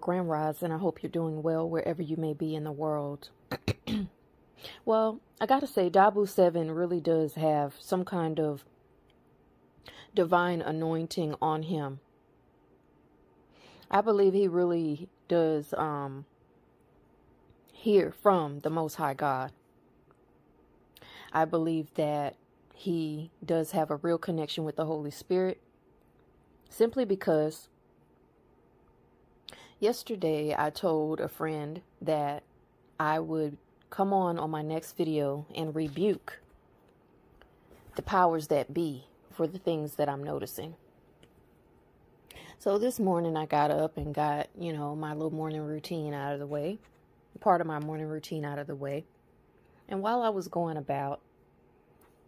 Grand Rise, and I hope you're doing well wherever you may be in the world. well, I gotta say, Dabu 7 really does have some kind of divine anointing on him. I believe he really does um, hear from the Most High God. I believe that he does have a real connection with the Holy Spirit simply because yesterday I told a friend that I would come on on my next video and rebuke the powers that be for the things that I'm noticing. So this morning I got up and got, you know, my little morning routine out of the way, part of my morning routine out of the way. And while I was going about,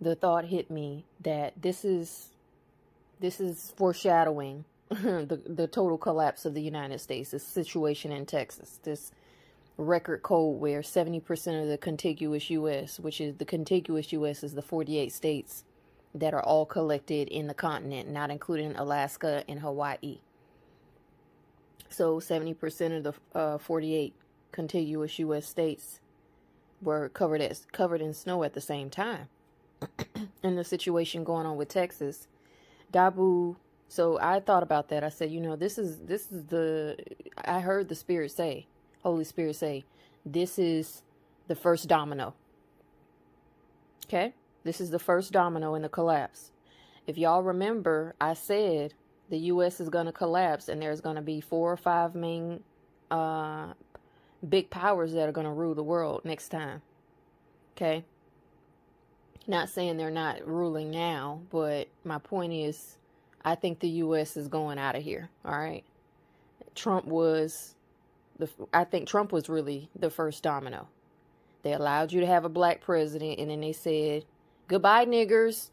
the thought hit me that this is this is foreshadowing the the total collapse of the United States, this situation in Texas, this record cold where 70% of the contiguous US, which is the contiguous US is the 48 states that are all collected in the continent, not including Alaska and Hawaii. So 70% of the uh, 48 contiguous U.S. states were covered as covered in snow at the same time. and the situation going on with Texas, Dabu. So I thought about that. I said, you know, this is this is the. I heard the Spirit say, Holy Spirit say, this is the first domino. Okay. This is the first domino in the collapse. If y'all remember, I said the U.S. is going to collapse and there's going to be four or five main uh, big powers that are going to rule the world next time. Okay? Not saying they're not ruling now, but my point is I think the U.S. is going out of here. All right? Trump was the I think Trump was really the first domino. They allowed you to have a black president and then they said Goodbye, niggers.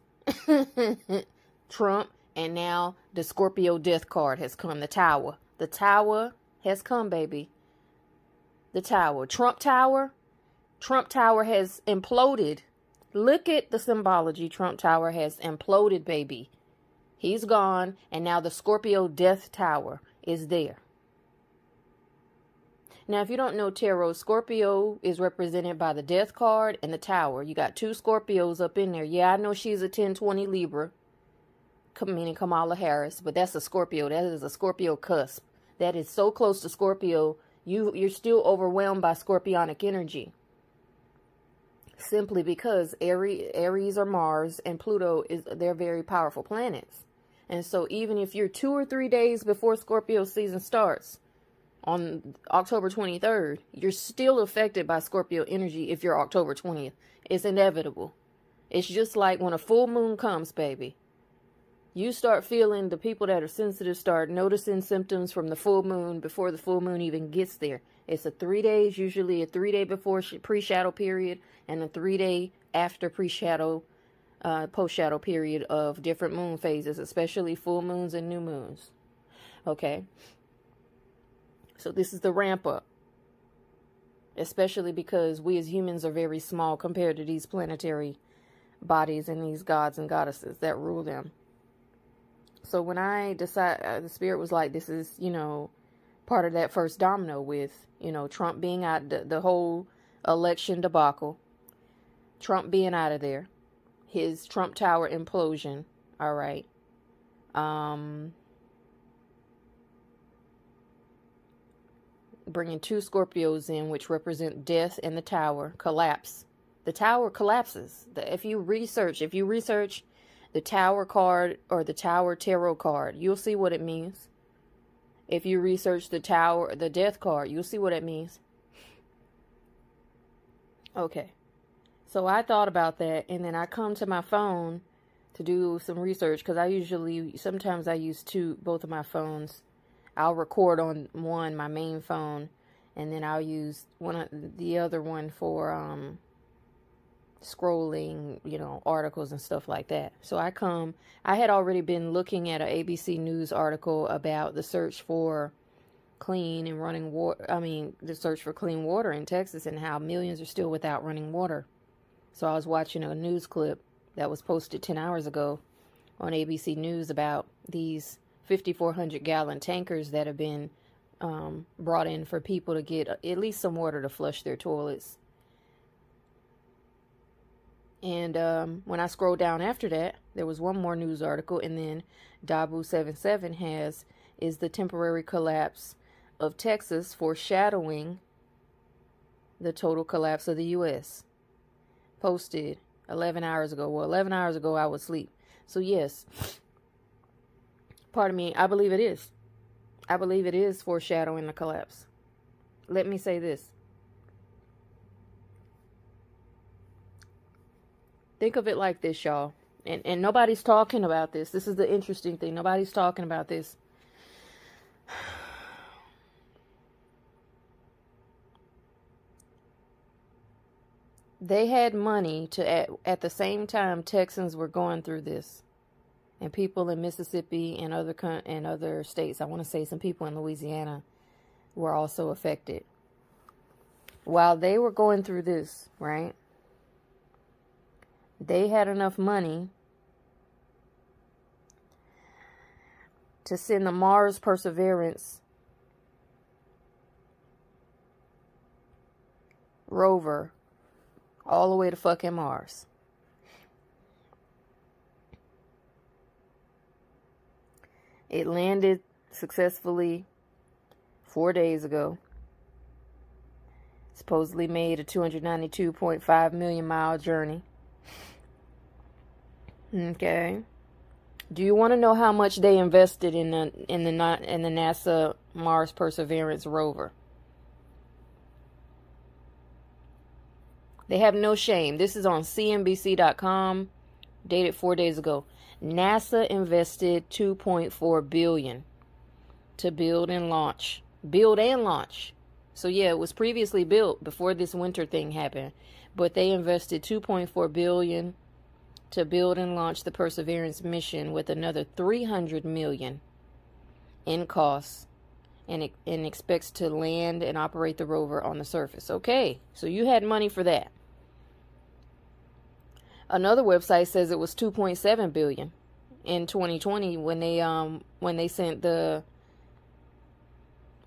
Trump. And now the Scorpio death card has come. The tower. The tower has come, baby. The tower. Trump Tower. Trump Tower has imploded. Look at the symbology. Trump Tower has imploded, baby. He's gone. And now the Scorpio death tower is there. Now, if you don't know tarot, Scorpio is represented by the death card and the tower. You got two Scorpios up in there. Yeah, I know she's a 1020 Libra, meaning Kamala Harris, but that's a Scorpio. That is a Scorpio cusp. That is so close to Scorpio, you, you're still overwhelmed by scorpionic energy. Simply because Aries, Aries or Mars and Pluto, is they're very powerful planets. And so even if you're two or three days before Scorpio season starts, on October 23rd, you're still affected by Scorpio energy if you're October 20th. It's inevitable. It's just like when a full moon comes, baby. You start feeling the people that are sensitive start noticing symptoms from the full moon before the full moon even gets there. It's a three days, usually a three day before pre shadow period, and a three day after pre shadow, uh, post shadow period of different moon phases, especially full moons and new moons. Okay. So this is the ramp up. Especially because we as humans are very small compared to these planetary bodies and these gods and goddesses that rule them. So when I decide, uh, the spirit was like, this is, you know, part of that first domino with, you know, Trump being out, the, the whole election debacle, Trump being out of there, his Trump Tower implosion, all right. Um, bringing two Scorpios in, which represent death and the tower, collapse. The tower collapses. If you research, if you research the tower card or the tower tarot card, you'll see what it means. If you research the tower, the death card, you'll see what it means. Okay. So I thought about that and then I come to my phone to do some research because I usually, sometimes I use two, both of my phones I'll record on one, my main phone, and then I'll use one of the other one for um, scrolling, you know, articles and stuff like that. So I come, I had already been looking at an ABC News article about the search for clean and running water. I mean, the search for clean water in Texas and how millions are still without running water. So I was watching a news clip that was posted 10 hours ago on ABC News about these 5,400 gallon tankers that have been um, brought in for people to get at least some water to flush their toilets. And um, when I scrolled down after that, there was one more news article, and then Dabu77 has is the temporary collapse of Texas foreshadowing the total collapse of the U.S. Posted 11 hours ago. Well, 11 hours ago, I was asleep. So, yes, pardon me, I believe it is. I believe it is foreshadowing the collapse. Let me say this. Think of it like this, y'all. And, and nobody's talking about this. This is the interesting thing. Nobody's talking about this. They had money to, at, at the same time, Texans were going through this and people in Mississippi and other and other states. I want to say some people in Louisiana were also affected. While they were going through this, right? They had enough money to send the Mars Perseverance rover all the way to fucking Mars. It landed successfully four days ago. Supposedly made a 292.5 million mile journey. Okay. Do you want to know how much they invested in the in the in the NASA Mars Perseverance rover? They have no shame. This is on CNBC.com, dated four days ago. NASA invested 2.4 billion to build and launch. Build and launch. So yeah, it was previously built before this winter thing happened, but they invested 2.4 billion to build and launch the Perseverance mission with another 300 million in costs and and expects to land and operate the rover on the surface. Okay. So you had money for that. Another website says it was 2.7 billion in 2020 when they um when they sent the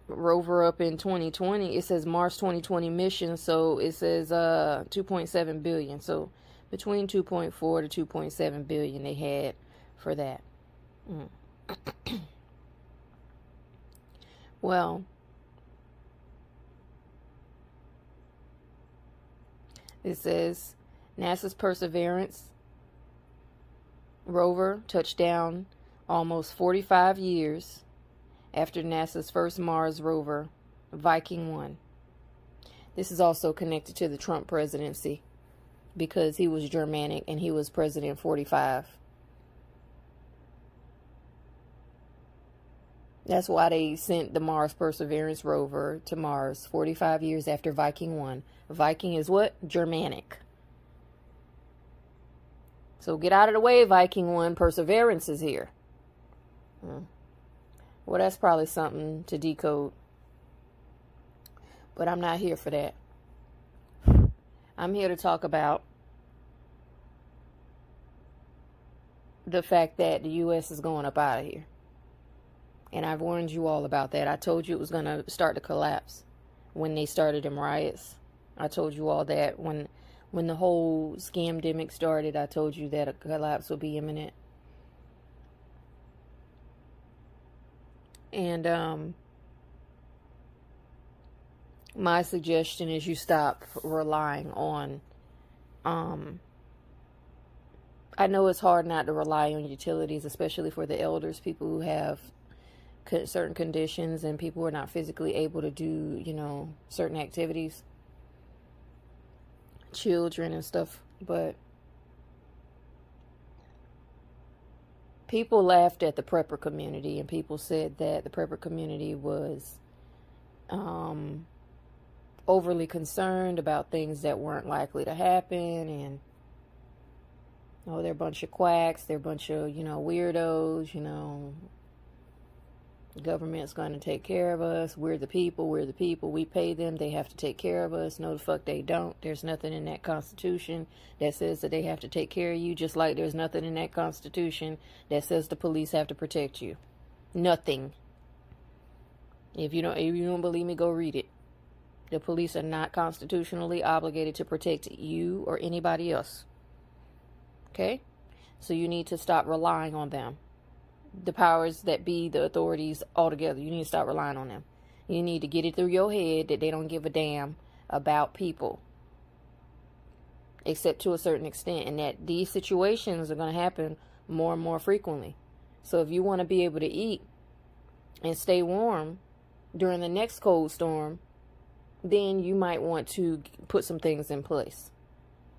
rover up in 2020 it says Mars 2020 mission so it says uh 2.7 billion. So between 2.4 to 2.7 billion they had for that. Mm. well it says NASA's Perseverance rover touched down almost 45 years after NASA's first Mars rover, Viking 1. This is also connected to the Trump presidency because he was Germanic and he was president 45. That's why they sent the Mars Perseverance rover to Mars 45 years after Viking 1. Viking is what? Germanic. So get out of the way, Viking One. Perseverance is here. Hmm. Well, that's probably something to decode. But I'm not here for that. I'm here to talk about the fact that the U.S. is going up out of here. And I've warned you all about that. I told you it was going to start to collapse when they started them riots. I told you all that when when the whole scamdemic started, I told you that a collapse would be imminent. And um, my suggestion is you stop relying on. Um, I know it's hard not to rely on utilities, especially for the elders, people who have certain conditions and people who are not physically able to do, you know, certain activities children and stuff, but people laughed at the prepper community and people said that the prepper community was um, overly concerned about things that weren't likely to happen and oh they're a bunch of quacks they're a bunch of you know weirdos you know government's going to take care of us. We're the people. We're the people. We pay them. They have to take care of us. No, the fuck they don't. There's nothing in that Constitution that says that they have to take care of you, just like there's nothing in that Constitution that says the police have to protect you. Nothing. If you don't if you don't believe me, go read it. The police are not constitutionally obligated to protect you or anybody else. Okay? So you need to stop relying on them. The powers that be, the authorities altogether, you need to stop relying on them. You need to get it through your head that they don't give a damn about people. Except to a certain extent, and that these situations are going to happen more and more frequently. So if you want to be able to eat and stay warm during the next cold storm, then you might want to put some things in place.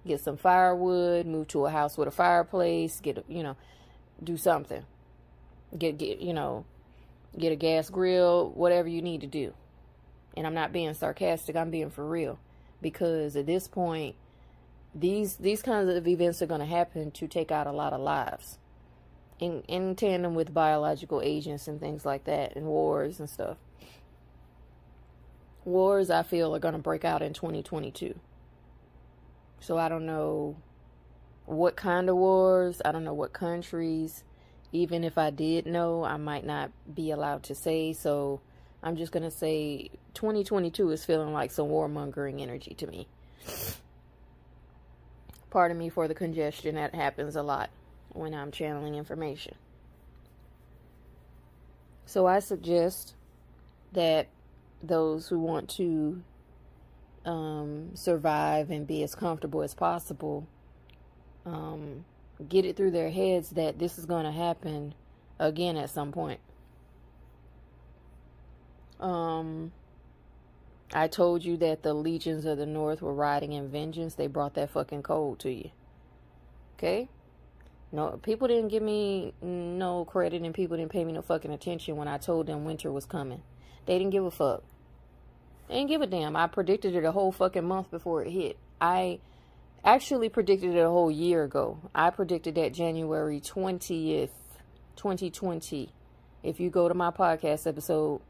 Get some firewood, move to a house with a fireplace, get, you know, do something. Get, get, you know, get a gas grill, whatever you need to do. And I'm not being sarcastic, I'm being for real. Because at this point, these these kinds of events are going to happen to take out a lot of lives. In in tandem with biological agents and things like that and wars and stuff. Wars I feel are going to break out in 2022. So I don't know what kind of wars, I don't know what countries even if I did know, I might not be allowed to say. So I'm just going to say 2022 is feeling like some warmongering energy to me. Pardon me for the congestion. That happens a lot when I'm channeling information. So I suggest that those who want to um, survive and be as comfortable as possible um, get it through their heads that this is going to happen again at some point. Um, I told you that the legions of the north were riding in vengeance. They brought that fucking cold to you. Okay? No, people didn't give me no credit and people didn't pay me no fucking attention when I told them winter was coming. They didn't give a fuck. They didn't give a damn. I predicted it a whole fucking month before it hit. I actually predicted it a whole year ago. I predicted that January 20th, 2020. If you go to my podcast episode,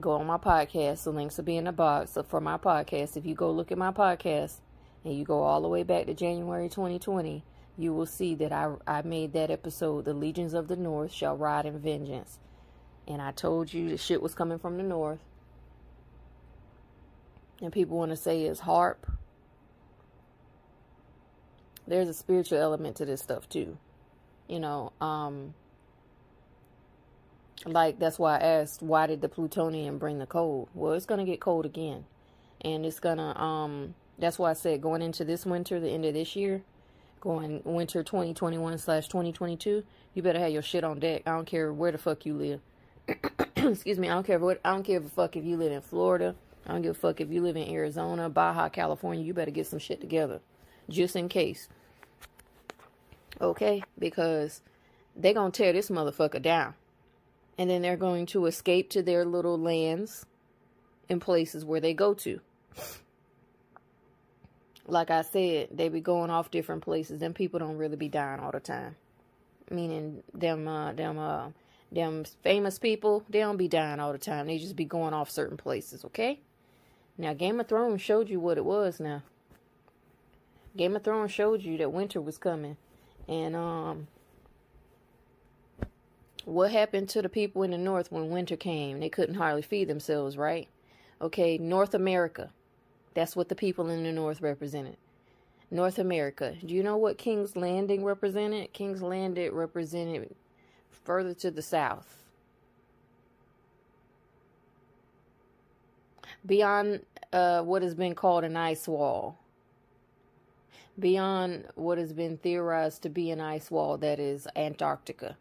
go on my podcast. The links will be in the box for my podcast. If you go look at my podcast and you go all the way back to January 2020, you will see that I, I made that episode, The Legions of the North Shall Ride in Vengeance. And I told you the shit was coming from the North. And people want to say it's HAARP there's a spiritual element to this stuff too. You know, um, like that's why I asked, why did the plutonium bring the cold? Well, it's gonna get cold again, and it's gonna. Um, that's why I said going into this winter, the end of this year, going winter 2021 slash 2022, you better have your shit on deck. I don't care where the fuck you live. Excuse me. I don't care what. I don't care if a fuck if you live in Florida. I don't give a fuck if you live in Arizona, Baja, California. You better get some shit together, just in case. Okay? Because they're going to tear this motherfucker down. And then they're going to escape to their little lands and places where they go to. Like I said, they be going off different places. Them people don't really be dying all the time. Meaning them uh them uh them famous people, they don't be dying all the time. They just be going off certain places, okay? Now Game of Thrones showed you what it was now. Game of Thrones showed you that winter was coming. And um what happened to the people in the north when winter came? They couldn't hardly feed themselves, right? Okay, North America. That's what the people in the north represented. North America. Do you know what King's Landing represented? King's Landing represented further to the south. Beyond uh, what has been called an ice wall beyond what has been theorized to be an ice wall that is Antarctica.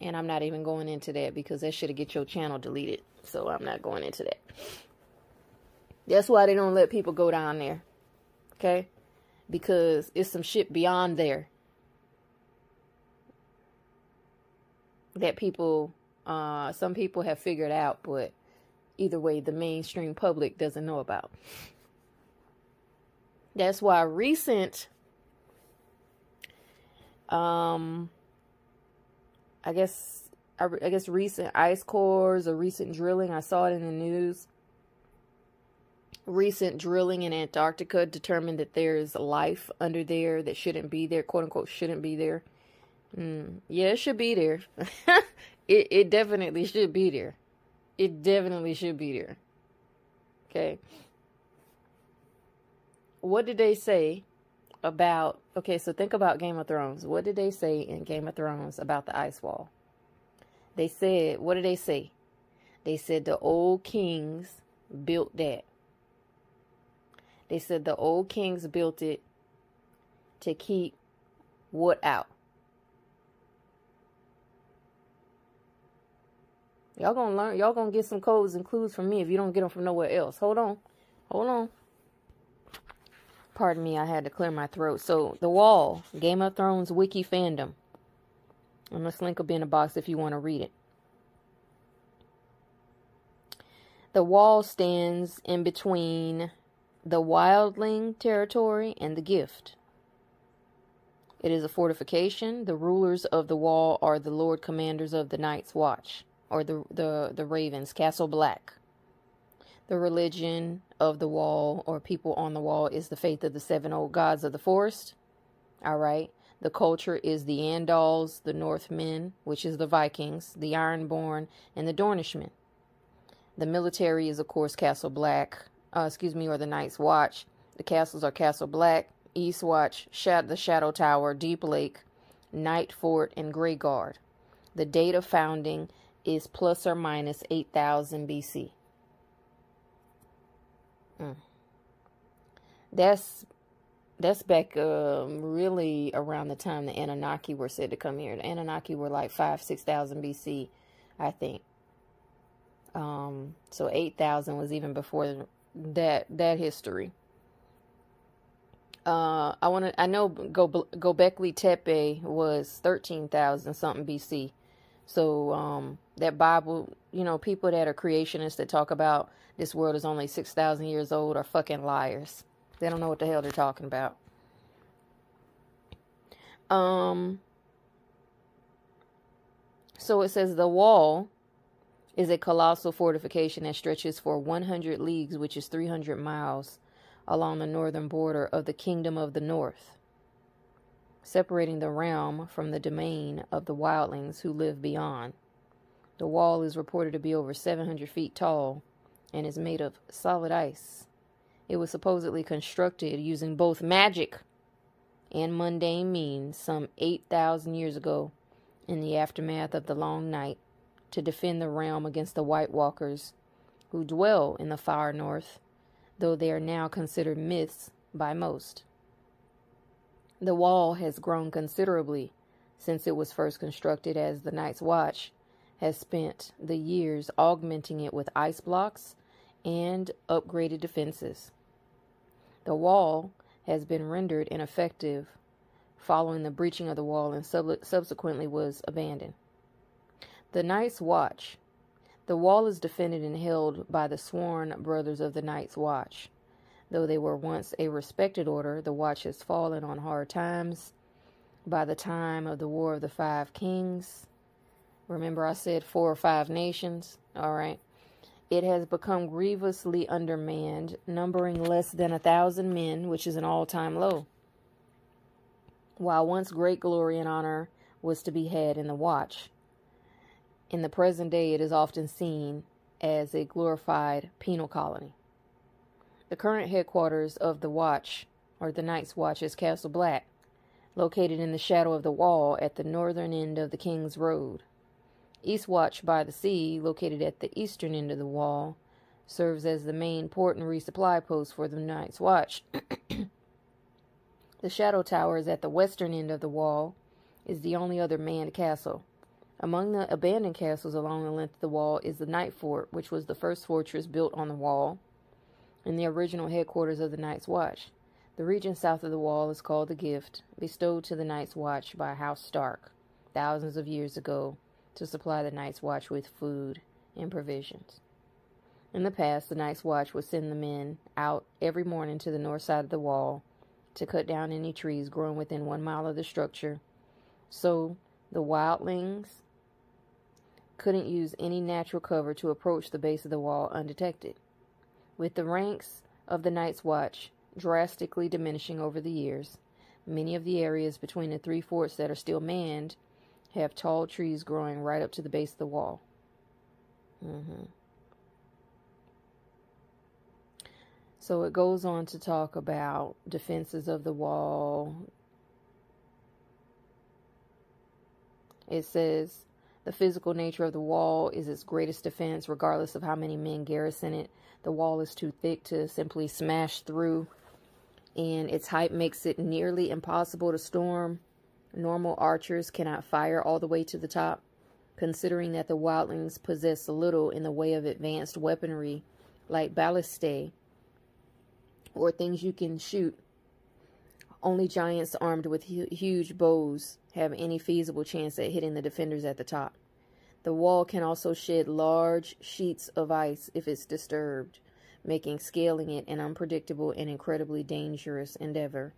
And I'm not even going into that because that should get your channel deleted. So I'm not going into that. That's why they don't let people go down there. Okay? Because it's some shit beyond there. That people, uh, some people have figured out, but either way, the mainstream public doesn't know about. That's why recent um I guess I, I guess recent ice cores or recent drilling, I saw it in the news. Recent drilling in Antarctica determined that there's life under there that shouldn't be there, quote unquote, shouldn't be there. Mm, yeah, it should be there. it it definitely should be there. it definitely should be there. Okay. What did they say about okay, so think about Game of Thrones. What did they say in Game of Thrones about the ice wall? They said, what did they say? They said the old kings built that. They said the old kings built it to keep what out? Y'all gonna learn. Y'all gonna get some codes and clues from me if you don't get them from nowhere else. Hold on. Hold on. Pardon me, I had to clear my throat. So, The Wall, Game of Thrones wiki fandom. And this link will be in the box if you want to read it. The wall stands in between the wildling territory and the gift. It is a fortification. The rulers of the wall are the Lord Commanders of the Night's Watch, or the, the, the Ravens, Castle Black. The religion of the wall, or people on the wall, is the faith of the seven old gods of the forest. All right. The culture is the Andals, the Northmen, which is the Vikings, the Ironborn, and the Dornishmen. The military is, of course, Castle Black, uh, excuse me, or the Night's Watch. The castles are Castle Black, East Watch, the Shadow Tower, Deep Lake, Night Fort, and Grey Guard. The date of founding is plus or minus 8000 BC. Mm. That's that's back um, really around the time the Anunnaki were said to come here. The Anunnaki were like five, six thousand BC, I think. Um, so eight thousand was even before that that history. Uh, I want to. I know Go Gobekli Tepe was thirteen thousand something BC. So um, that Bible, you know, people that are creationists that talk about this world is only six thousand years old are fucking liars. They don't know what the hell they're talking about. Um, so it says the wall is a colossal fortification that stretches for 100 leagues, which is 300 miles, along the northern border of the Kingdom of the North, separating the realm from the domain of the wildlings who live beyond. The wall is reported to be over 700 feet tall and is made of solid ice. It was supposedly constructed using both magic and mundane means some 8,000 years ago in the aftermath of the long night to defend the realm against the White Walkers who dwell in the far north, though they are now considered myths by most. The wall has grown considerably since it was first constructed, as the Night's Watch has spent the years augmenting it with ice blocks and upgraded defenses. The wall has been rendered ineffective following the breaching of the wall and sub- subsequently was abandoned. The Night's Watch. The wall is defended and held by the sworn brothers of the Night's Watch. Though they were once a respected order, the watch has fallen on hard times by the time of the War of the Five Kings. Remember, I said four or five nations? All right. It has become grievously undermanned, numbering less than a thousand men, which is an all time low. While once great glory and honor was to be had in the watch, in the present day it is often seen as a glorified penal colony. The current headquarters of the watch, or the Night's Watch, is Castle Black, located in the shadow of the wall at the northern end of the King's Road. East Watch by the Sea, located at the eastern end of the wall, serves as the main port and resupply post for the Night's Watch. the Shadow Tower is at the western end of the wall, is the only other manned castle. Among the abandoned castles along the length of the wall is the Night Fort, which was the first fortress built on the wall and the original headquarters of the Night's Watch. The region south of the wall is called the Gift, bestowed to the Night's Watch by House Stark thousands of years ago to supply the Night's Watch with food and provisions. In the past, the Night's Watch would send the men out every morning to the north side of the wall to cut down any trees growing within one mile of the structure, so the wildlings couldn't use any natural cover to approach the base of the wall undetected. With the ranks of the Night's Watch drastically diminishing over the years, many of the areas between the three forts that are still manned have tall trees growing right up to the base of the wall. Mm-hmm. So it goes on to talk about defenses of the wall. It says the physical nature of the wall is its greatest defense, regardless of how many men garrison it. The wall is too thick to simply smash through, and its height makes it nearly impossible to storm. Normal archers cannot fire all the way to the top, considering that the wildlings possess little in the way of advanced weaponry like ballistae or things you can shoot. Only giants armed with hu huge bows have any feasible chance at hitting the defenders at the top. The wall can also shed large sheets of ice if it's disturbed, making scaling it an unpredictable and incredibly dangerous endeavor.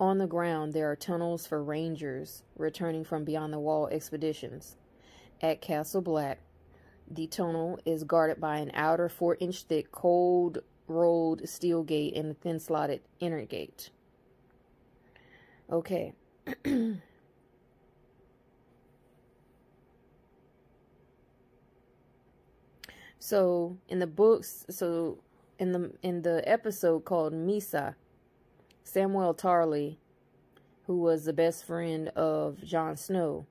On the ground, there are tunnels for rangers returning from beyond the wall expeditions. At Castle Black, the tunnel is guarded by an outer four inch thick, cold rolled steel gate and a thin slotted inner gate. Okay. so in the books, so in the in the episode called Mhysa, Samuel Tarly, who was the best friend of Jon Snow,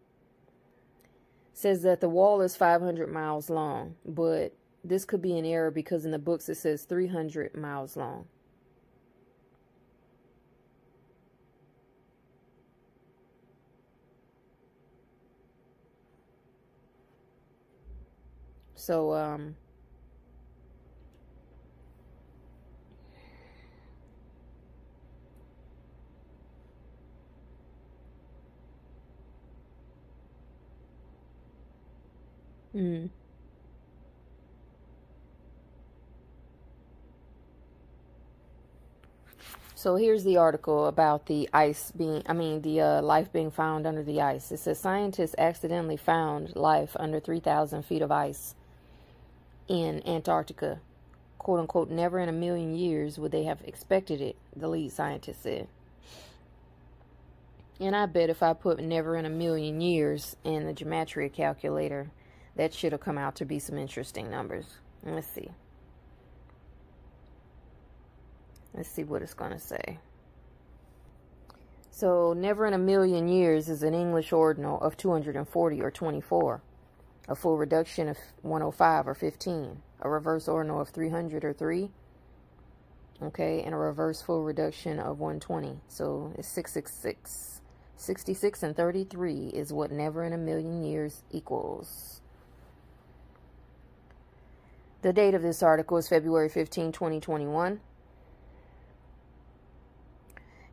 says that the wall is 500 miles long, but this could be an error because in the books it says 300 miles long. So, um, mm. So here's the article about the ice being, I mean, the uh, life being found under the ice. It says scientists accidentally found life under 3,000 feet of ice in Antarctica. Quote unquote, never in a million years would they have expected it, the lead scientist said. And I bet if I put never in a million years in the gematria calculator, that should have come out to be some interesting numbers. Let's see. Let's see what it's going to say. So, never in a million years is an English ordinal of 240 or 24. A full reduction of 105 or 15. A reverse ordinal of 300 or 3. Okay, and a reverse full reduction of 120. So, it's 666. 66 and 33 is what never in a million years equals. The date of this article is February 15, 2021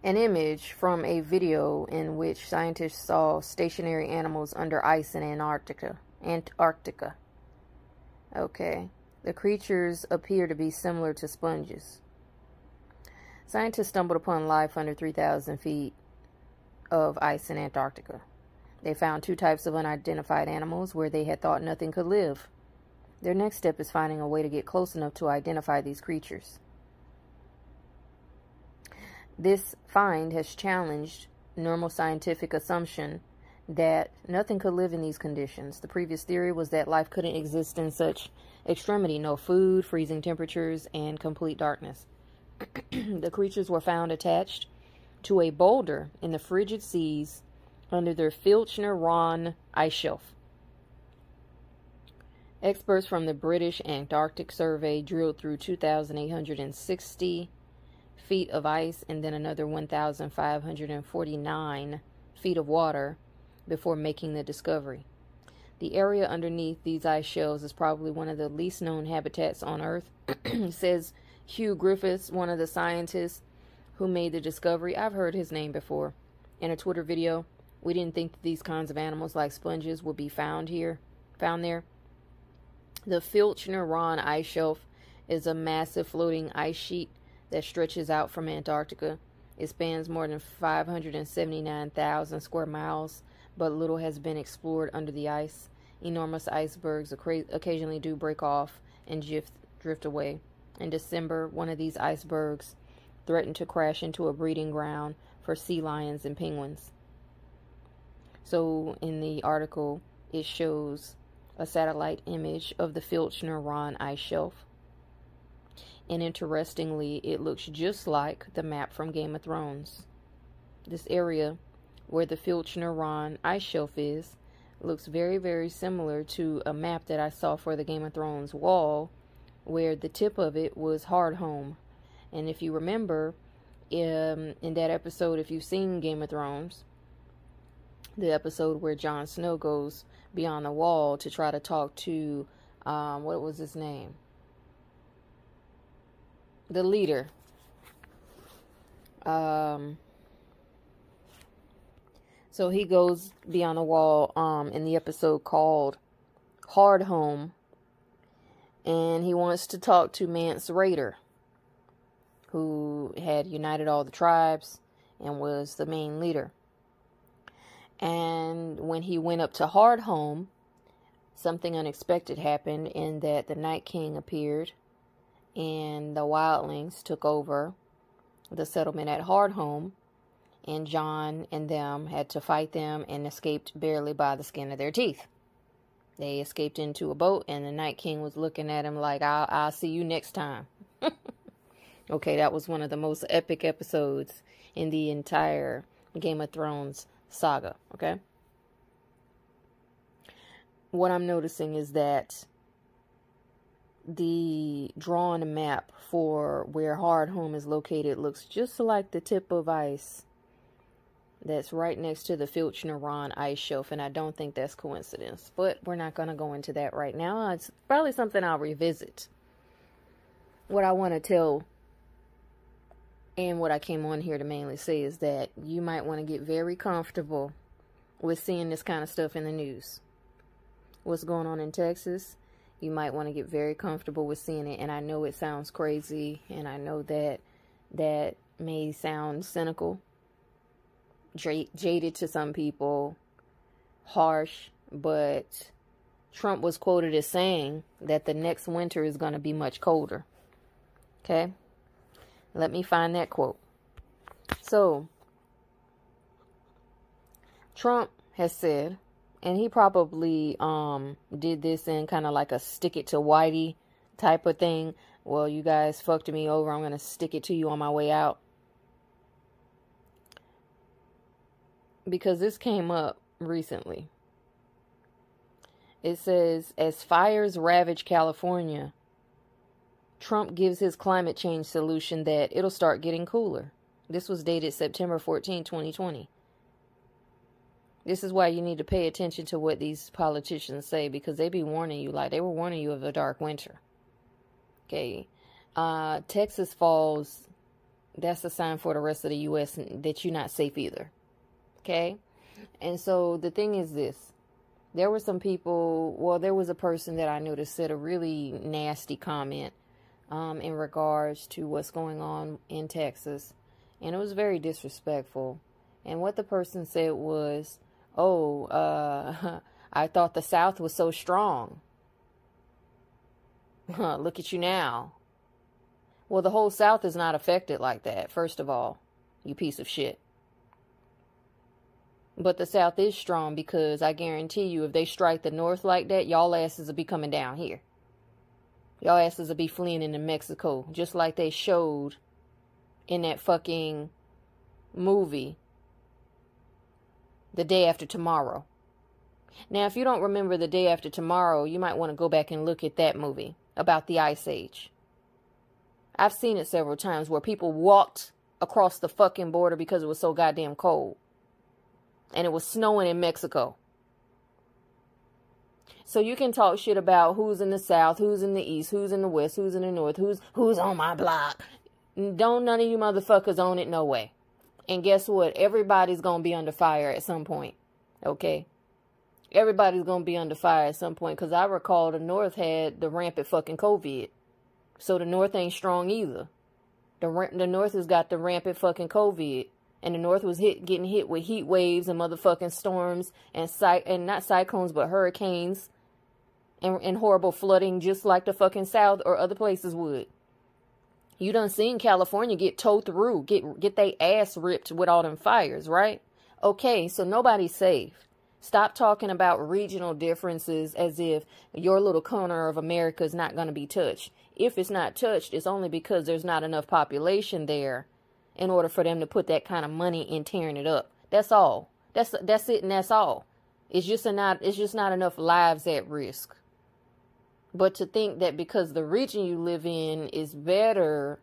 an image from a video in which scientists saw stationary animals under ice in Antarctica. Antarctica. Okay. The creatures appear to be similar to sponges. Scientists stumbled upon life under 3,000 feet of ice in Antarctica. They found two types of unidentified animals where they had thought nothing could live. Their next step is finding a way to get close enough to identify these creatures. This find has challenged normal scientific assumption that nothing could live in these conditions. The previous theory was that life couldn't exist in such extremity no food, freezing temperatures, and complete darkness. the creatures were found attached to a boulder in the frigid seas under the Filchner Ronne ice shelf. Experts from the British Antarctic Survey drilled through 2,860 feet of ice and then another 1,549 feet of water before making the discovery. The area underneath these ice shelves is probably one of the least known habitats on Earth, says Huw Griffiths, one of the scientists who made the discovery. I've heard his name before in a Twitter video. We didn't think that these kinds of animals like sponges would be found here, found there. The Filchner Ronne ice shelf is a massive floating ice sheet that stretches out from Antarctica. It spans more than 579,000 square miles, but little has been explored under the ice. Enormous icebergs occasionally do break off and drift away. In December, one of these icebergs threatened to crash into a breeding ground for sea lions and penguins. So, in the article, it shows a satellite image of the Filchner Ronne ice shelf. And interestingly, it looks just like the map from Game of Thrones. This area where the Filchner Ronne ice shelf is looks very, very similar to a map that I saw for the Game of Thrones wall, where the tip of it was Hardhome. And if you remember, um, in that episode, if you've seen Game of Thrones, the episode where Jon Snow goes beyond the wall to try to talk to, um, what was his name? The leader. Um, so he goes beyond the wall um, in the episode called Hardhome, And he wants to talk to Mance Rayder, who had united all the tribes and was the main leader. And when he went up to Hardhome, something unexpected happened in that the Night King appeared and the wildlings took over the settlement at Hardhome and Jon and them had to fight them and escaped barely by the skin of their teeth. They escaped into a boat, and the Night King was looking at him like, I'll, I'll see you next time. okay, that was one of the most epic episodes in the entire Game of Thrones saga, okay? What I'm noticing is that the drawn map for where Hardhome is located looks just like the tip of ice that's right next to the Filchner Ronne ice shelf, and I don't think that's coincidence. But we're not going to go into that right now. It's probably something I'll revisit. What I want to tell and what I came on here to mainly say is that you might want to get very comfortable with seeing this kind of stuff in the news. What's going on in Texas, you might want to get very comfortable with seeing it. And I know it sounds crazy, and I know that that may sound cynical jaded to some people, harsh, but Trump was quoted as saying that the next winter is going to be much colder. Okay? Let me find that quote. So, Trump has said, and he probably um, did this in kind of like a stick it to Whitey type of thing. Well, you guys fucked me over. I'm going to stick it to you on my way out. because this came up recently. It says, as fires ravage California, Trump gives his climate change solution that it'll start getting cooler. This was dated September 14, 2020. This is why you need to pay attention to what these politicians say because they be warning you, like they were warning you of a dark winter. Okay. Uh, Texas falls, that's a sign for the rest of the U.S. that you're not safe either. Okay. And so the thing is this there were some people, well, there was a person that I noticed said a really nasty comment um, in regards to what's going on in Texas. And it was very disrespectful. And what the person said was, oh, uh, I thought the South was so strong. Look at you now. Well, the whole South is not affected like that, first of all, you piece of shit. But the South is strong because I guarantee you, if they strike the North like that, y'all asses will be coming down here. Y'all asses will be fleeing into Mexico, just like they showed in that fucking movie, The Day After Tomorrow. Now, if you don't remember The Day After Tomorrow, you might want to go back and look at that movie about the Ice Age. I've seen it several times where people walked across the fucking border because it was so goddamn cold and it was snowing in Mexico. So you can talk shit about who's in the south, who's in the east, who's in the west, who's in the north, who's who's on my block. Don't none of you motherfuckers own it no way. And guess what? Everybody's gonna be under fire at some point. Okay? Everybody's gonna be under fire at some point because I recall the north had the rampant fucking COVID. So the north ain't strong either. The the north has got the rampant fucking COVID and the north was hit getting hit with heat waves and motherfucking storms and cy- and not cyclones but hurricanes and, and horrible flooding just like the fucking south or other places would. You done seen california get towed through get get they ass ripped with all them fires right? Okay so nobody's safe. Stop talking about regional differences as if your little corner of America is not going to be touched. If it's not touched, it's only because there's not enough population there in order for them to put that kind of money in tearing it up. That's all. That's that's it and that's all. It's just not it's just not enough lives at risk. But to think that because the region you live in is better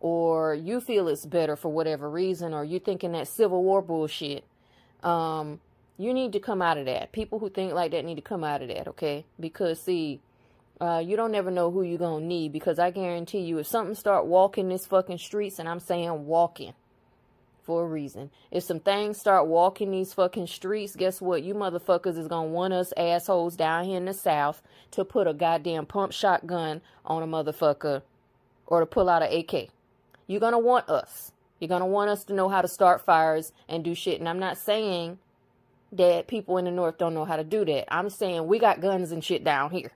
or you feel it's better for whatever reason or you thinking that civil war bullshit um you need to come out of that. People who think like that need to come out of that, okay? Because see, uh, you don't never know who you're gonna need. Because I guarantee you, if something start walking this fucking streets, and I'm saying walking for a reason, if some things start walking these fucking streets, guess what? You motherfuckers is gonna want us assholes down here in the south to put a goddamn pump shotgun on a motherfucker, or to pull out an AK. You're gonna want us. You're gonna want us to know how to start fires and do shit. And I'm not saying that people in the north don't know how to do that. I'm saying we got guns and shit down here.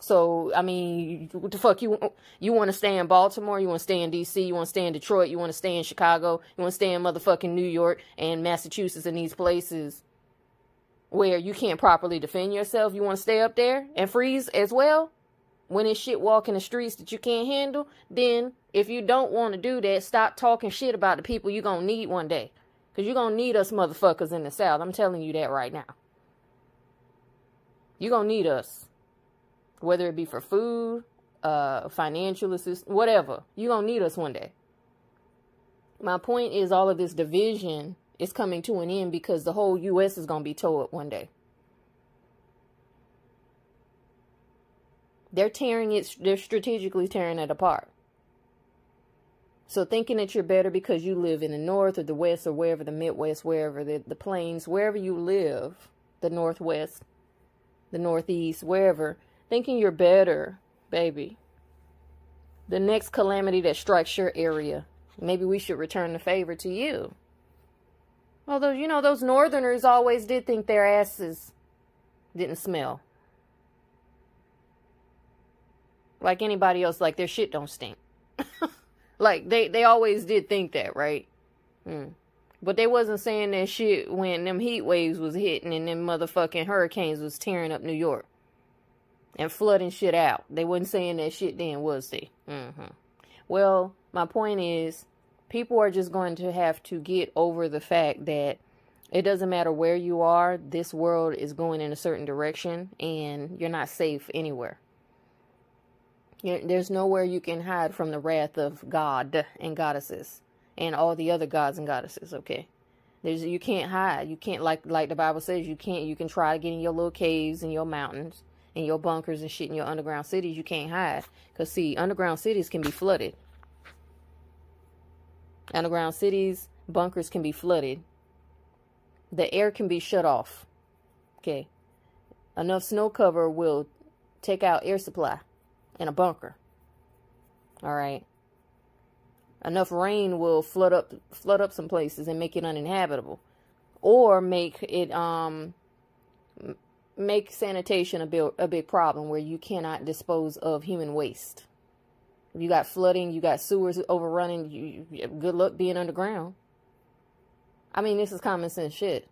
So I mean, what the fuck you you want to stay in Baltimore? You want to stay in D.C.? You want to stay in Detroit? You want to stay in Chicago? You want to stay in motherfucking New York and Massachusetts and these places where you can't properly defend yourself? You want to stay up there and freeze as well? When it's shit walking the streets that you can't handle, then if you don't want to do that, stop talking shit about the people you're gonna need one day. Because you're to need us motherfuckers in the South. I'm telling you that right now. You're to need us. Whether it be for food, uh, financial assistance, whatever. You're going to need us one day. My point is all of this division is coming to an end because the whole U.S. is going to be towed up one day. They're tearing it, they're strategically tearing it apart. So thinking that you're better because you live in the north or the west or wherever the Midwest, wherever the, the plains, wherever you live, the northwest, the northeast, wherever, thinking you're better, baby. The next calamity that strikes your area, maybe we should return the favor to you. Although, you know, those northerners always did think their asses didn't smell. Like anybody else, like their shit don't stink. Like they they always did think that, right? Hmm. But they wasn't saying that shit when them heat waves was hitting and them motherfucking hurricanes was tearing up New York and flooding shit out. They wasn't saying that shit then, was they? Mm-hmm. Well, my point is, people are just going to have to get over the fact that it doesn't matter where you are, this world is going in a certain direction and you're not safe anywhere. There's nowhere you can hide from the wrath of God and goddesses and all the other gods and goddesses. Okay, there's you can't hide. You can't like like the Bible says you can't. You can try to get in your little caves and your mountains and your bunkers and shit in your underground cities. You can't hide because see, underground cities can be flooded. Underground cities, bunkers can be flooded. The air can be shut off. Okay, enough snow cover will take out air supply in a bunker. All right. Enough rain will flood up flood up some places and make it uninhabitable, or make it um make sanitation a big a big problem where you cannot dispose of human waste. You got flooding, you got sewers overrunning. You, you good luck being underground. I mean, this is common sense shit.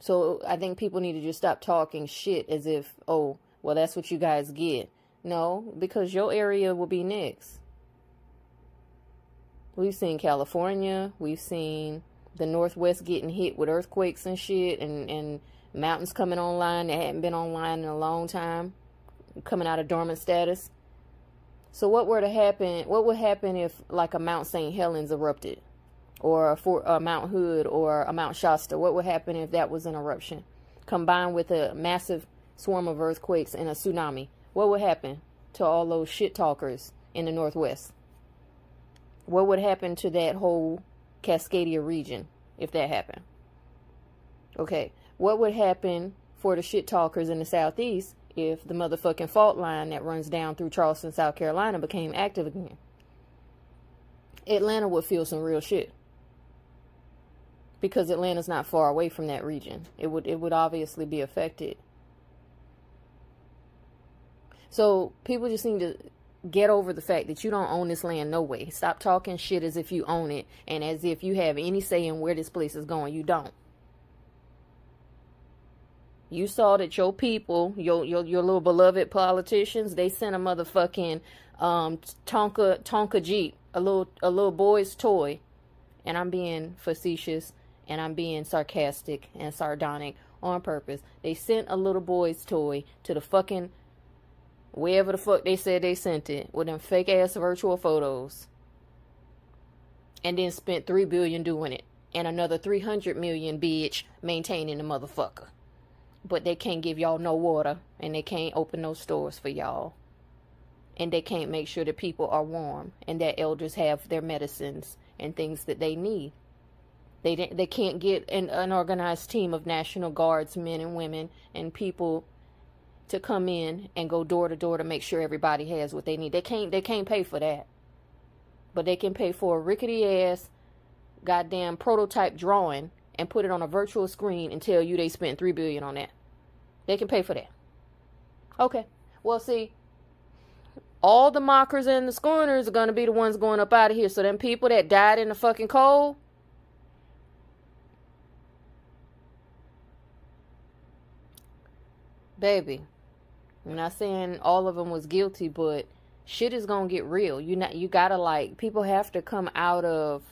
So I think people need to just stop talking shit as if, oh, well, that's what you guys get. No, because your area will be next. We've seen California. We've seen the Northwest getting hit with earthquakes and shit and, and mountains coming online that hadn't been online in a long time, coming out of dormant status. So what were to happen? What would happen if like a Mount St. Helens erupted, or a, Fort, a Mount Hood, or a Mount Shasta? What would happen if that was an eruption, combined with a massive swarm of earthquakes and a tsunami? what would happen to all those shit talkers in the Northwest? What would happen to that whole Cascadia region if that happened? Okay, what would happen for the shit talkers in the Southeast if the motherfucking fault line that runs down through Charleston, South Carolina became active again? Atlanta would feel some real shit because Atlanta's not far away from that region. It would it would obviously be affected so people just need to get over the fact that you don't own this land no way. Stop talking shit as if you own it and as if you have any say in where this place is going. You don't. You saw that your people, your your your little beloved politicians, they sent a motherfucking um Tonka Tonka Jeep, a little a little boy's toy. And I'm being facetious and I'm being sarcastic and sardonic on purpose. They sent a little boy's toy to the fucking wherever the fuck they said they sent it with them fake ass virtual photos. And then spent three billion doing it. And another three hundred million bitch maintaining the motherfucker. But they can't give y'all no water and they can't open no stores for y'all. And they can't make sure that people are warm and that elders have their medicines and things that they need. They they can't get an, an organized team of National Guards men and women and people to come in and go door to door to make sure everybody has what they need. They can't they can't pay for that. But they can pay for a rickety ass goddamn prototype drawing and put it on a virtual screen and tell you they spent 3 billion on that. They can pay for that. Okay. Well, see, all the mockers and the scorners are going to be the ones going up out of here. So them people that died in the fucking cold, baby, I'm not saying all of them was guilty, but shit is gonna get real. You not you gotta like people have to come out of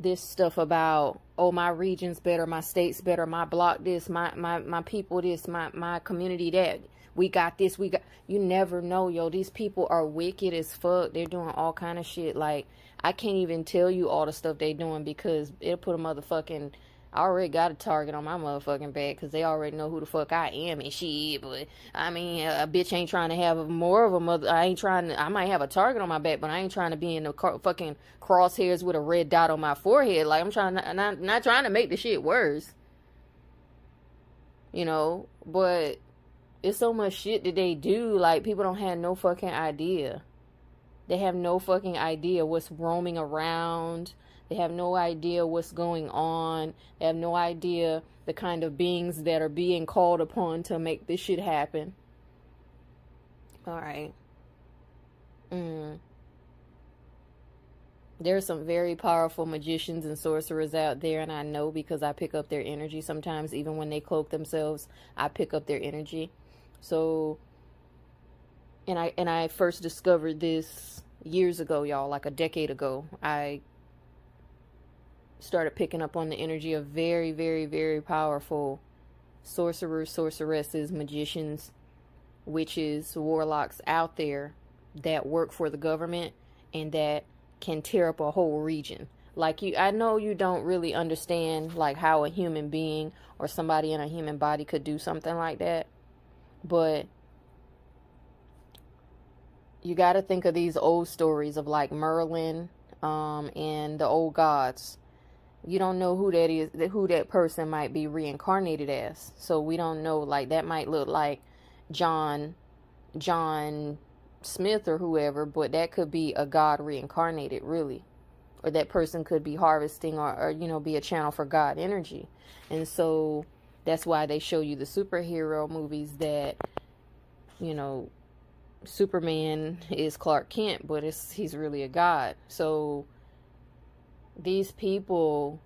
this stuff about oh my region's better, my state's better, my block this, my my my people this, my my community that. We got this, we got you never know, yo. These people are wicked as fuck. They're doing all kind of shit. Like I can't even tell you all the stuff they doing because it'll put a motherfucking I already got a target on my motherfucking back because they already know who the fuck I am and shit. But I mean, a bitch ain't trying to have more of a mother. I ain't trying to. I might have a target on my back, but I ain't trying to be in the car, fucking crosshairs with a red dot on my forehead. Like I'm trying to, not not trying to make the shit worse. You know, but it's so much shit that they do. Like people don't have no fucking idea. They have no fucking idea what's roaming around they have no idea what's going on. They have no idea the kind of beings that are being called upon to make this shit happen. All right. Mm. There are some very powerful magicians and sorcerers out there, and I know because I pick up their energy sometimes, even when they cloak themselves, I pick up their energy. So, and I and I first discovered this years ago, y'all, like a decade ago. I started picking up on the energy of very, very, very powerful sorcerers, sorceresses, magicians, witches, warlocks out there that work for the government and that can tear up a whole region. Like you I know you don't really understand like how a human being or somebody in a human body could do something like that. But you got to think of these old stories of like Merlin um, and the old gods you don't know who that is who that person might be reincarnated as. So we don't know like that might look like john john smith or whoever but that could be a god reincarnated really. Or that person could be harvesting or, or you know be a channel for god energy. And so that's why they show you the superhero movies that you know superman is clark kent but it's he's really a god. So these people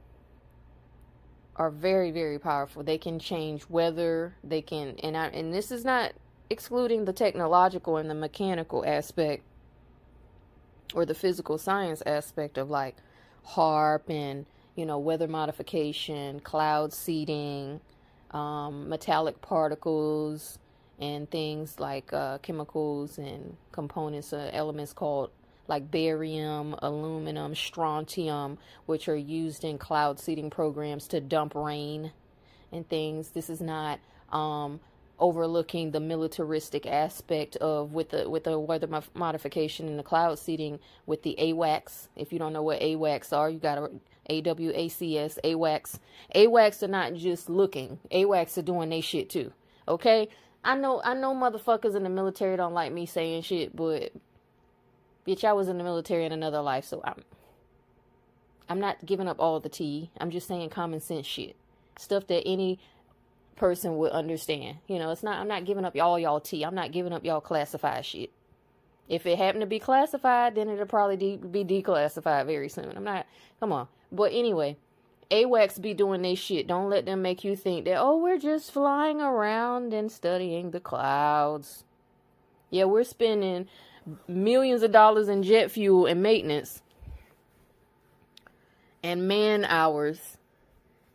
are very very powerful. They can change weather. They can and I, and this is not excluding the technological and the mechanical aspect or the physical science aspect of like HAARP and you know weather modification cloud seeding um, metallic particles and things like uh, chemicals and components uh, elements called like barium, aluminum, strontium, which are used in cloud seeding programs to dump rain and things. This is not um, overlooking the militaristic aspect of with the with the weather modification and the cloud seeding with the AWACS. If you don't know what AWACS are, you got to AWACS, AWACS. AWACS are not just looking. AWACS are doing they shit too. Okay? I know I know motherfuckers in the military don't like me saying shit, but Bitch, I was in the military in another life, so I'm I'm not giving up all the tea. I'm just saying common sense shit. Stuff that any person would understand. You know, it's not I'm not giving up all y'all tea. I'm not giving up y'all classified shit. If it happened to be classified, then it'll probably de- be declassified very soon. I'm not come on. But anyway, AWACS be doing this shit. Don't let them make you think that, oh, we're just flying around and studying the clouds. Yeah, we're spending millions of dollars in jet fuel and maintenance and man hours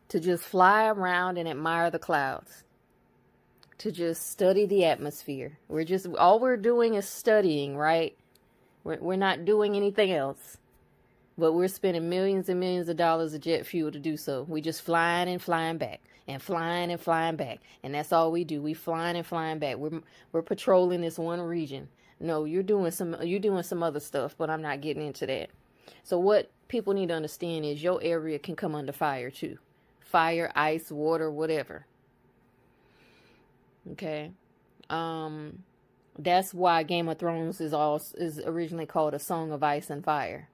to just fly around and admire the clouds. To just study the atmosphere. We're just, all we're doing is studying, right? We're, we're not doing anything else. But we're spending millions and millions of dollars of jet fuel to do so. We just flying and flying back and flying and flying back. And that's all we do. We flying and flying back. We're we're patrolling this one region. No, you're doing some you're doing some other stuff, but I'm not getting into that. So what people need to understand is your area can come under fire too. Fire, ice, water, whatever. Okay. Um that's why Game of Thrones is all is originally called a Song of Ice and Fire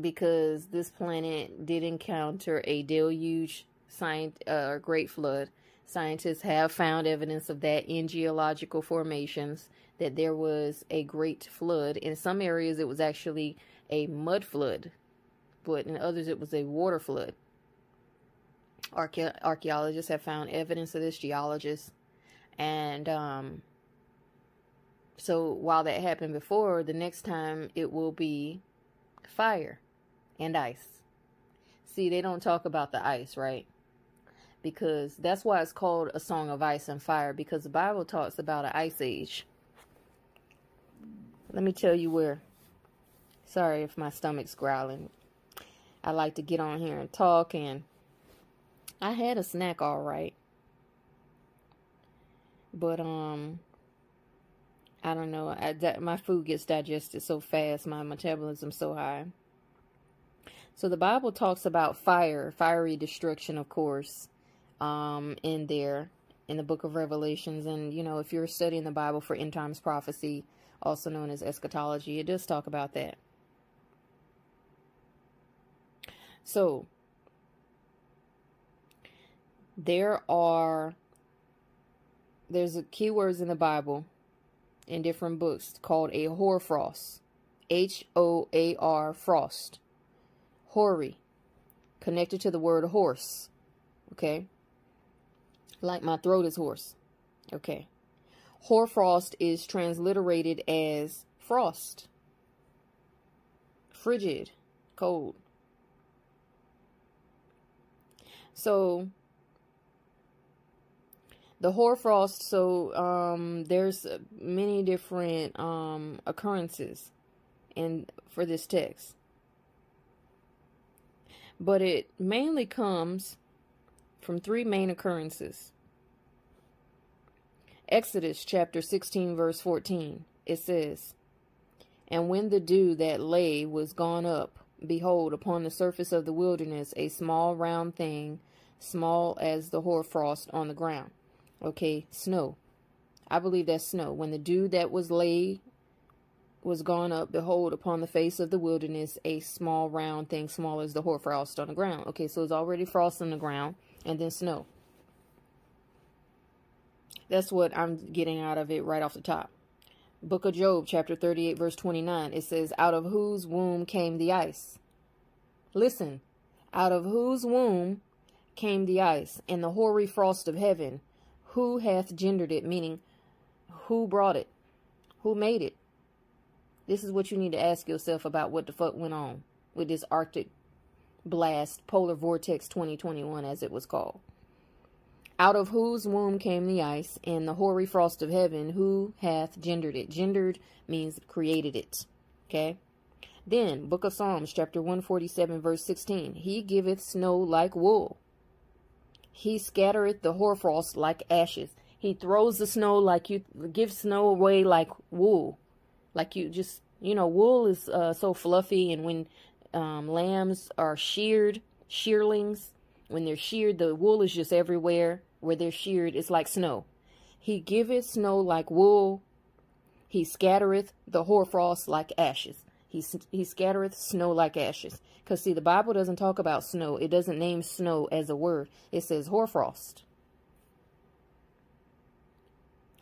because this planet did encounter a deluge, science, uh, great flood. Scientists have found evidence of that in geological formations, that there was a great flood. In some areas, it was actually a mud flood, but in others, it was a water flood. Arche- archaeologists have found evidence of this, geologists. And um, so while that happened before, the next time it will be fire and ice. See, they don't talk about the ice, right? Because that's why it's called a song of ice and fire, because the Bible talks about an ice age. Let me tell you where. Sorry if my stomach's growling. I like to get on here and talk, and I had a snack all right. But, um, I don't know. I, my food gets digested so fast, my metabolism's so high. So the Bible talks about fire, fiery destruction, of course, um, in there in the book of Revelations. And, you know, if you're studying the Bible for end times prophecy, also known as eschatology, it does talk about that. So, there are, there's a keywords in the Bible in different books called a hoarfrost. H O A R frost. Hori, connected to the word horse. Okay? Like my throat is hoarse. Okay. Hoarfrost is transliterated as frost. Frigid, cold. So the hoarfrost so um, there's many different um, occurrences in for this text but it mainly comes from three main occurrences. Exodus chapter 16, verse 14, it says, And when the dew that lay was gone up, behold, upon the surface of the wilderness a small round thing, small as the hoarfrost on the ground. Okay, snow. I believe that's snow. When the dew that was laid was gone up, behold, upon the face of the wilderness a small round thing, small as the hoarfrost on the ground. Okay, so it's already frost on the ground, and then snow. That's what I'm getting out of it right off the top. Book of Job, chapter 38, verse 29, it says, Out of whose womb came the ice? Listen, out of whose womb came the ice, and the hoary frost of heaven? Who hath gendered it? Meaning, who brought it? Who made it? This is what you need to ask yourself about what the fuck went on with this Arctic blast, polar vortex 2021, as it was called. Out of whose womb came the ice, and the hoary frost of heaven, who hath gendered it? Gendered means created it. Okay? Then, Book of Psalms, chapter 147, verse 16. He giveth snow like wool. He scattereth the hoarfrost like ashes. He throws the snow like you give snow away like wool. Like you just, you know, wool is uh, so fluffy, and when um, lambs are sheared, shearlings, when they're sheared, the wool is just everywhere. Where they're sheared, it's like snow. He giveth snow like wool. He scattereth the hoarfrost like ashes. He, he scattereth snow like ashes. Because, see, the Bible doesn't talk about snow. It doesn't name snow as a word. It says hoarfrost.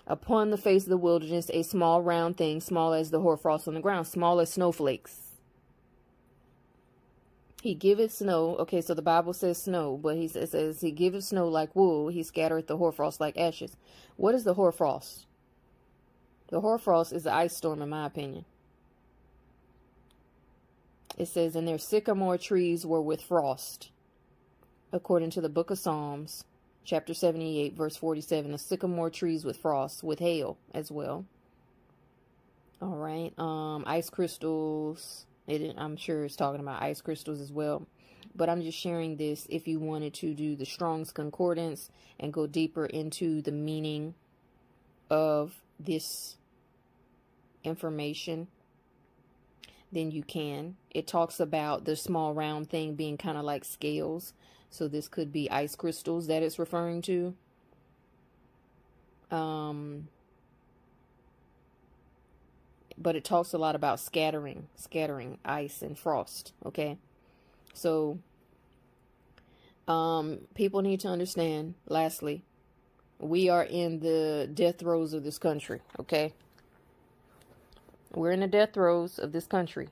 Upon the face of the wilderness, a small round thing, small as the hoarfrost on the ground, small as snowflakes. He giveth snow. Okay, so the Bible says snow, but he says, says he giveth snow like wool. He scattereth the hoarfrost like ashes. What is the hoarfrost? The hoarfrost is the ice storm, in my opinion. It says, and their sycamore trees were with frost. According to the book of Psalms, chapter 78, verse 47, the sycamore trees with frost, with hail as well. All right. Um, ice crystals. It, I'm sure it's talking about ice crystals as well. But I'm just sharing this if you wanted to do the Strong's Concordance and go deeper into the meaning of this information, then you can. It talks about the small round thing being kind of like scales. So this could be ice crystals that it's referring to. Um, but it talks a lot about scattering, scattering ice and frost. Okay, so um, people need to understand. Lastly, we are in the death throes of this country. Okay, we're in the death throes of this country.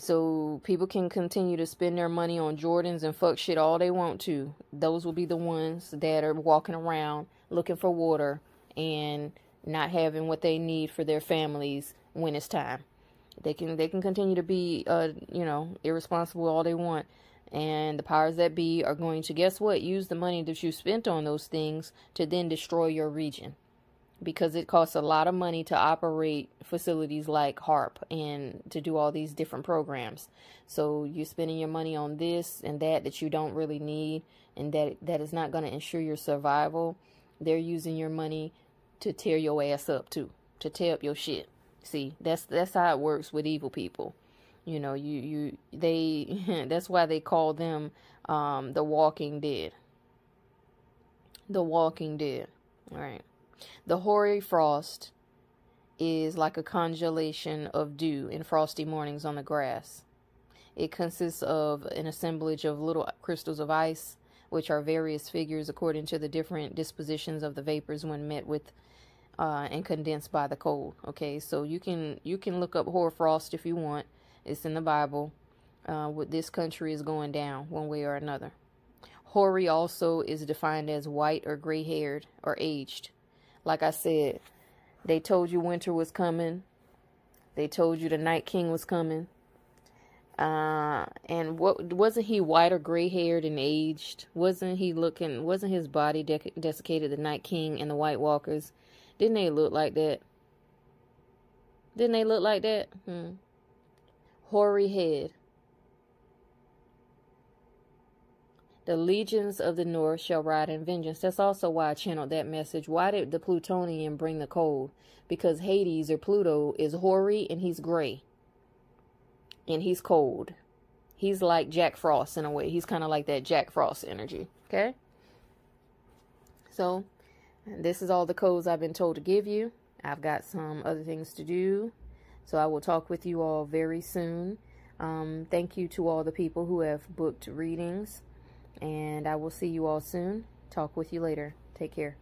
So people can continue to spend their money on Jordans and fuck shit all they want to. Those will be the ones that are walking around looking for water and not having what they need for their families when it's time. They can they can continue to be uh you know irresponsible all they want, and the powers that be are going to guess what use the money that you spent on those things to then destroy your region, because it costs a lot of money to operate facilities like HAARP and to do all these different programs. So you're spending your money on this and that that you don't really need, and that that is not going to ensure your survival. They're using your money to tear your ass up too, to tear up your shit. See, that's that's how it works with evil people. You know, you you they that's why they call them um the walking dead. The walking dead. All right. The hoary frost is like a congelation of dew in frosty mornings on the grass. It consists of an assemblage of little crystals of ice, which are various figures according to the different dispositions of the vapors when met with uh, and condensed by the cold. Okay, so you can you can look up hoarfrost if you want. It's in the Bible. Uh, what this country is going down one way or another. Hoary also is defined as white or gray haired or aged. Like I said, they told you winter was coming. They told you the Night King was coming. Uh, and what wasn't he white or gray haired and aged? Wasn't he looking? Wasn't his body de- desiccated? The Night King and the White Walkers didn't they look like that? Didn't they look like that? Hmm. Hoary head. The legions of the north shall ride in vengeance. That's also why I channeled that message. Why did the Plutonian bring the cold? Because Hades or Pluto is hoary and he's gray. And he's cold. He's like Jack Frost in a way. He's kind of like that Jack Frost energy. Okay? So, this is all the codes I've been told to give you. I've got some other things to do. So I will talk with you all very soon. Um, thank you to all the people who have booked readings. And I will see you all soon. Talk with you later. Take care.